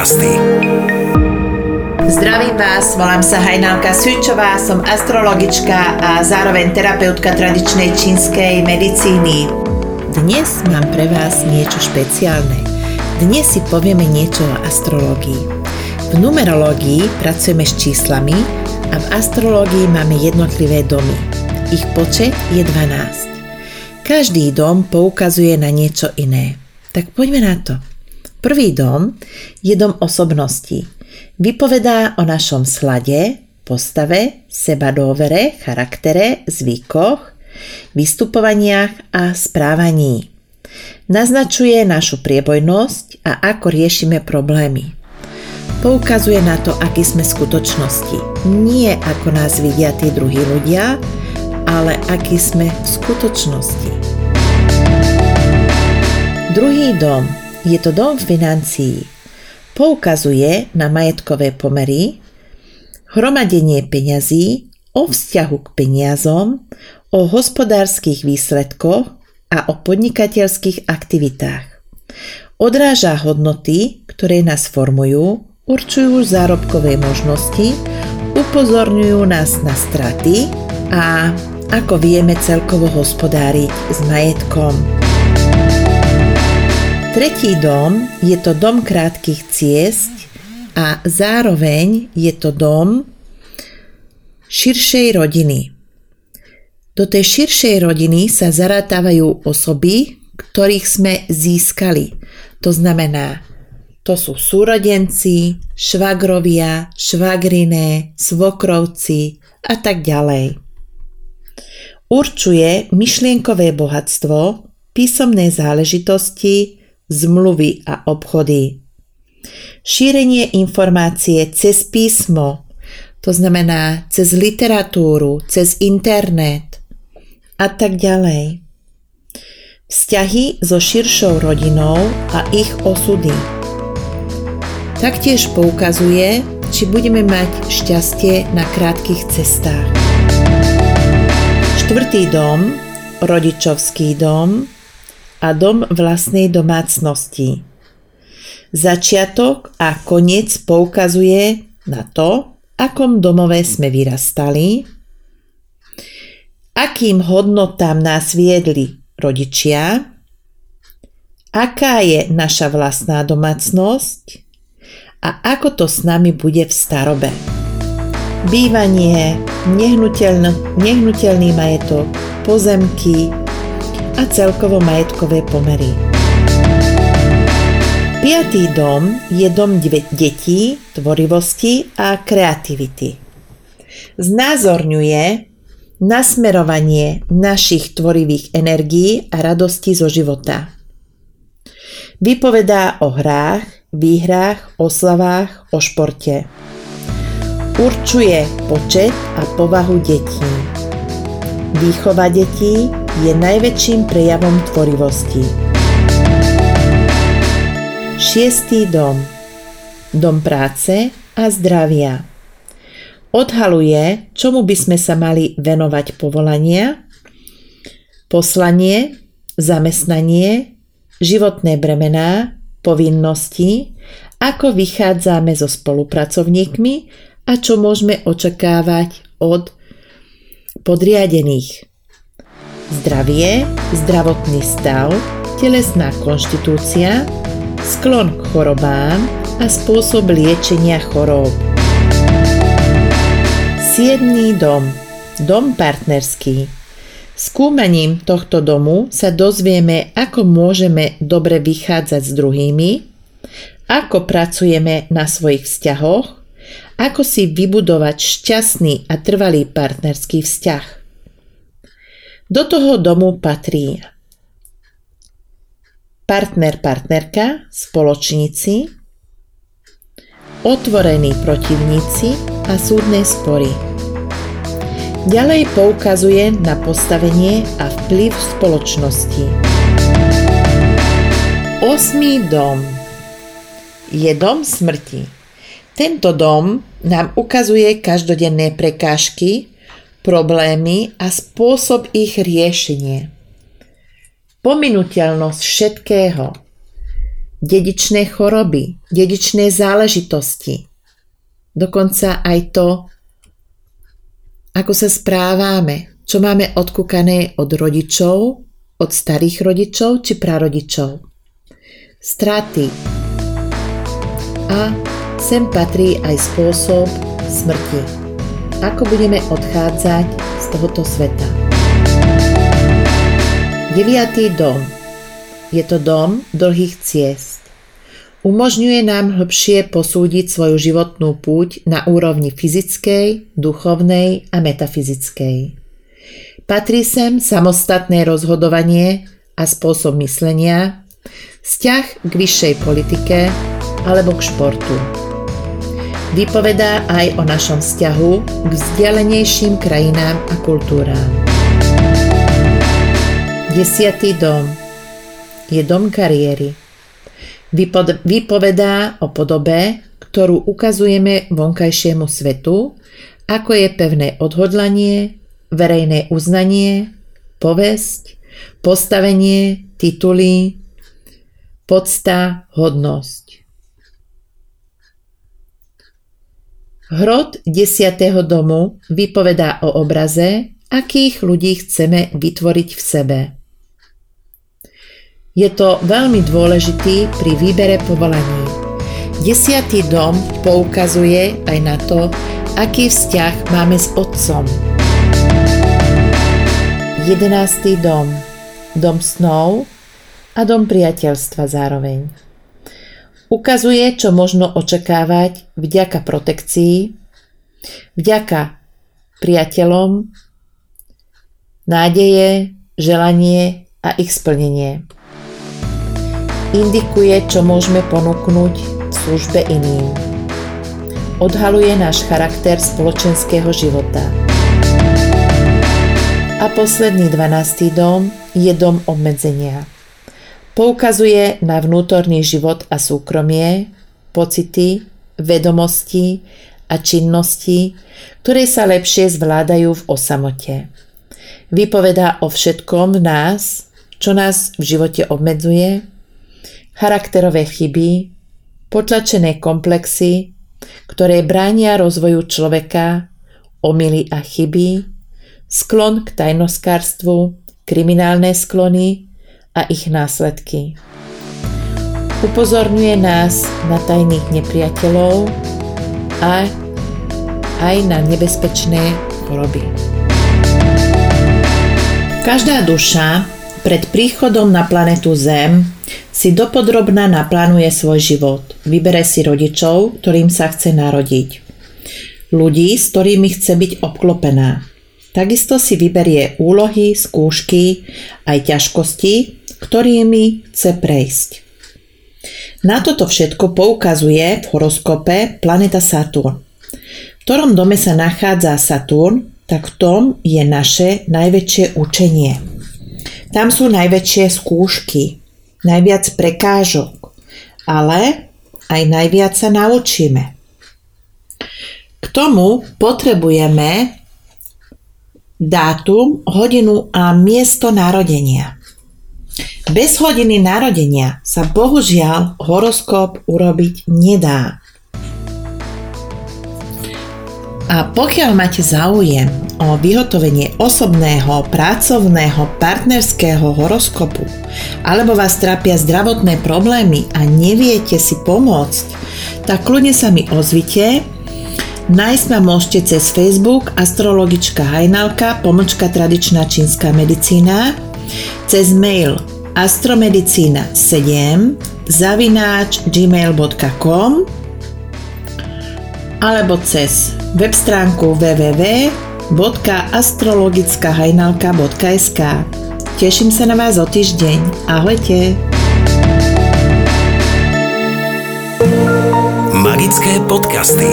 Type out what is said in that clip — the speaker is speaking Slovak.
podcasty. Zdravím vás, volám sa Hajnalka Sučová, som astrologička a zároveň terapeutka tradičnej čínskej medicíny. Dnes mám pre vás niečo špeciálne. Dnes si povieme niečo o astrológii. V numerológii pracujeme s číslami a v astrológii máme jednotlivé domy. Ich počet je 12. Každý dom poukazuje na niečo iné. Tak poďme na to. Prvý dom je dom osobností. Vypovedá o našom slade, postave, sebadóvere, charaktere, zvykoch, vystupovaniach a správaní. Naznačuje našu priebojnosť a ako riešime problémy. Poukazuje na to, aký sme skutočnosti. Nie ako nás vidia tí druhí ľudia, ale aký sme v skutočnosti. Druhý dom je to dom financií. Poukazuje na majetkové pomery, hromadenie peňazí, o vzťahu k peniazom, o hospodárskych výsledkoch a o podnikateľských aktivitách. Odráža hodnoty, ktoré nás formujú, určujú zárobkové možnosti, upozorňujú nás na straty a ako vieme celkovo hospodáriť s majetkom. Tretí dom je to dom krátkých ciest a zároveň je to dom širšej rodiny. Do tej širšej rodiny sa zarátávajú osoby, ktorých sme získali. To znamená, to sú súrodenci, švagrovia, švagriné, svokrovci a tak ďalej. Určuje myšlienkové bohatstvo, písomné záležitosti, zmluvy a obchody. Šírenie informácie cez písmo, to znamená cez literatúru, cez internet, a tak ďalej. Vzťahy so širšou rodinou a ich osudy. Taktiež poukazuje, či budeme mať šťastie na krátkých cestách. Štvrtý dom, rodičovský dom a dom vlastnej domácnosti. Začiatok a koniec poukazuje na to, akom domove sme vyrastali, akým hodnotám nás viedli rodičia, aká je naša vlastná domácnosť a ako to s nami bude v starobe. Bývanie, nehnuteľný, nehnuteľný majetok, pozemky a celkovo majetkové pomery. Piatý dom je dom detí, tvorivosti a kreativity. Znázorňuje nasmerovanie našich tvorivých energií a radostí zo života. Vypovedá o hrách, výhrách, oslavách, o športe. Určuje počet a povahu detí. Výchova detí je najväčším prejavom tvorivosti. Šiestý dom. Dom práce a zdravia odhaluje, čomu by sme sa mali venovať povolania, poslanie, zamestnanie, životné bremená, povinnosti, ako vychádzame so spolupracovníkmi a čo môžeme očakávať od podriadených. Zdravie, zdravotný stav, telesná konštitúcia, sklon k chorobám a spôsob liečenia chorób. Siedmý dom. Dom partnerský. Skúmaním tohto domu sa dozvieme, ako môžeme dobre vychádzať s druhými, ako pracujeme na svojich vzťahoch, ako si vybudovať šťastný a trvalý partnerský vzťah. Do toho domu patrí partner, partnerka, spoločníci, otvorení protivníci a súdne spory. Ďalej poukazuje na postavenie a vplyv spoločnosti. Osmý dom je dom smrti. Tento dom nám ukazuje každodenné prekážky, problémy a spôsob ich riešenie. Pominuteľnosť všetkého. dedičné choroby, dedičné záležitosti. Dokonca aj to, ako sa správame, čo máme odkúkané od rodičov, od starých rodičov či prarodičov. Straty. A sem patrí aj spôsob smrti. Ako budeme odchádzať z tohoto sveta. Deviatý dom. Je to dom dlhých ciest. Umožňuje nám hlbšie posúdiť svoju životnú púť na úrovni fyzickej, duchovnej a metafyzickej. Patrí sem samostatné rozhodovanie a spôsob myslenia, vzťah k vyššej politike alebo k športu. Vypovedá aj o našom vzťahu k vzdialenejším krajinám a kultúrám. Desiatý dom je dom kariéry vypovedá o podobe, ktorú ukazujeme vonkajšiemu svetu, ako je pevné odhodlanie, verejné uznanie, povesť, postavenie, tituly, podsta, hodnosť. Hrod desiatého domu vypovedá o obraze, akých ľudí chceme vytvoriť v sebe. Je to veľmi dôležitý pri výbere povolaní. Desiatý dom poukazuje aj na to, aký vzťah máme s otcom. Jedenáctý dom. Dom snov a dom priateľstva zároveň. Ukazuje, čo možno očakávať vďaka protekcii, vďaka priateľom, nádeje, želanie a ich splnenie indikuje, čo môžeme ponúknuť v službe iným. Odhaluje náš charakter spoločenského života. A posledný dvanáctý dom je dom obmedzenia. Poukazuje na vnútorný život a súkromie, pocity, vedomosti a činnosti, ktoré sa lepšie zvládajú v osamote. Vypovedá o všetkom v nás, čo nás v živote obmedzuje charakterové chyby, potlačené komplexy, ktoré bránia rozvoju človeka, omily a chyby, sklon k tajnoskárstvu, kriminálne sklony a ich následky. Upozorňuje nás na tajných nepriateľov a aj na nebezpečné choroby. Každá duša pred príchodom na planetu Zem si dopodrobná naplánuje svoj život. Vybere si rodičov, ktorým sa chce narodiť. Ľudí, s ktorými chce byť obklopená. Takisto si vyberie úlohy, skúšky, aj ťažkosti, ktorými chce prejsť. Na toto všetko poukazuje v horoskope planeta Saturn. V ktorom dome sa nachádza Saturn, tak v tom je naše najväčšie učenie. Tam sú najväčšie skúšky, najviac prekážok, ale aj najviac sa naučíme. K tomu potrebujeme dátum, hodinu a miesto narodenia. Bez hodiny narodenia sa bohužiaľ horoskop urobiť nedá. A pokiaľ máte záujem o vyhotovenie osobného, pracovného, partnerského horoskopu, alebo vás trápia zdravotné problémy a neviete si pomôcť, tak kľudne sa mi ozvite. Nájsť ma môžete cez Facebook astrologička Hajnalka, pomočka tradičná čínska medicína, cez mail astromedicína 7 zavináč gmail.com alebo cez web stránku www.astrologickahajnalka.sk Teším sa na vás o týždeň. Ahojte! Magické podcasty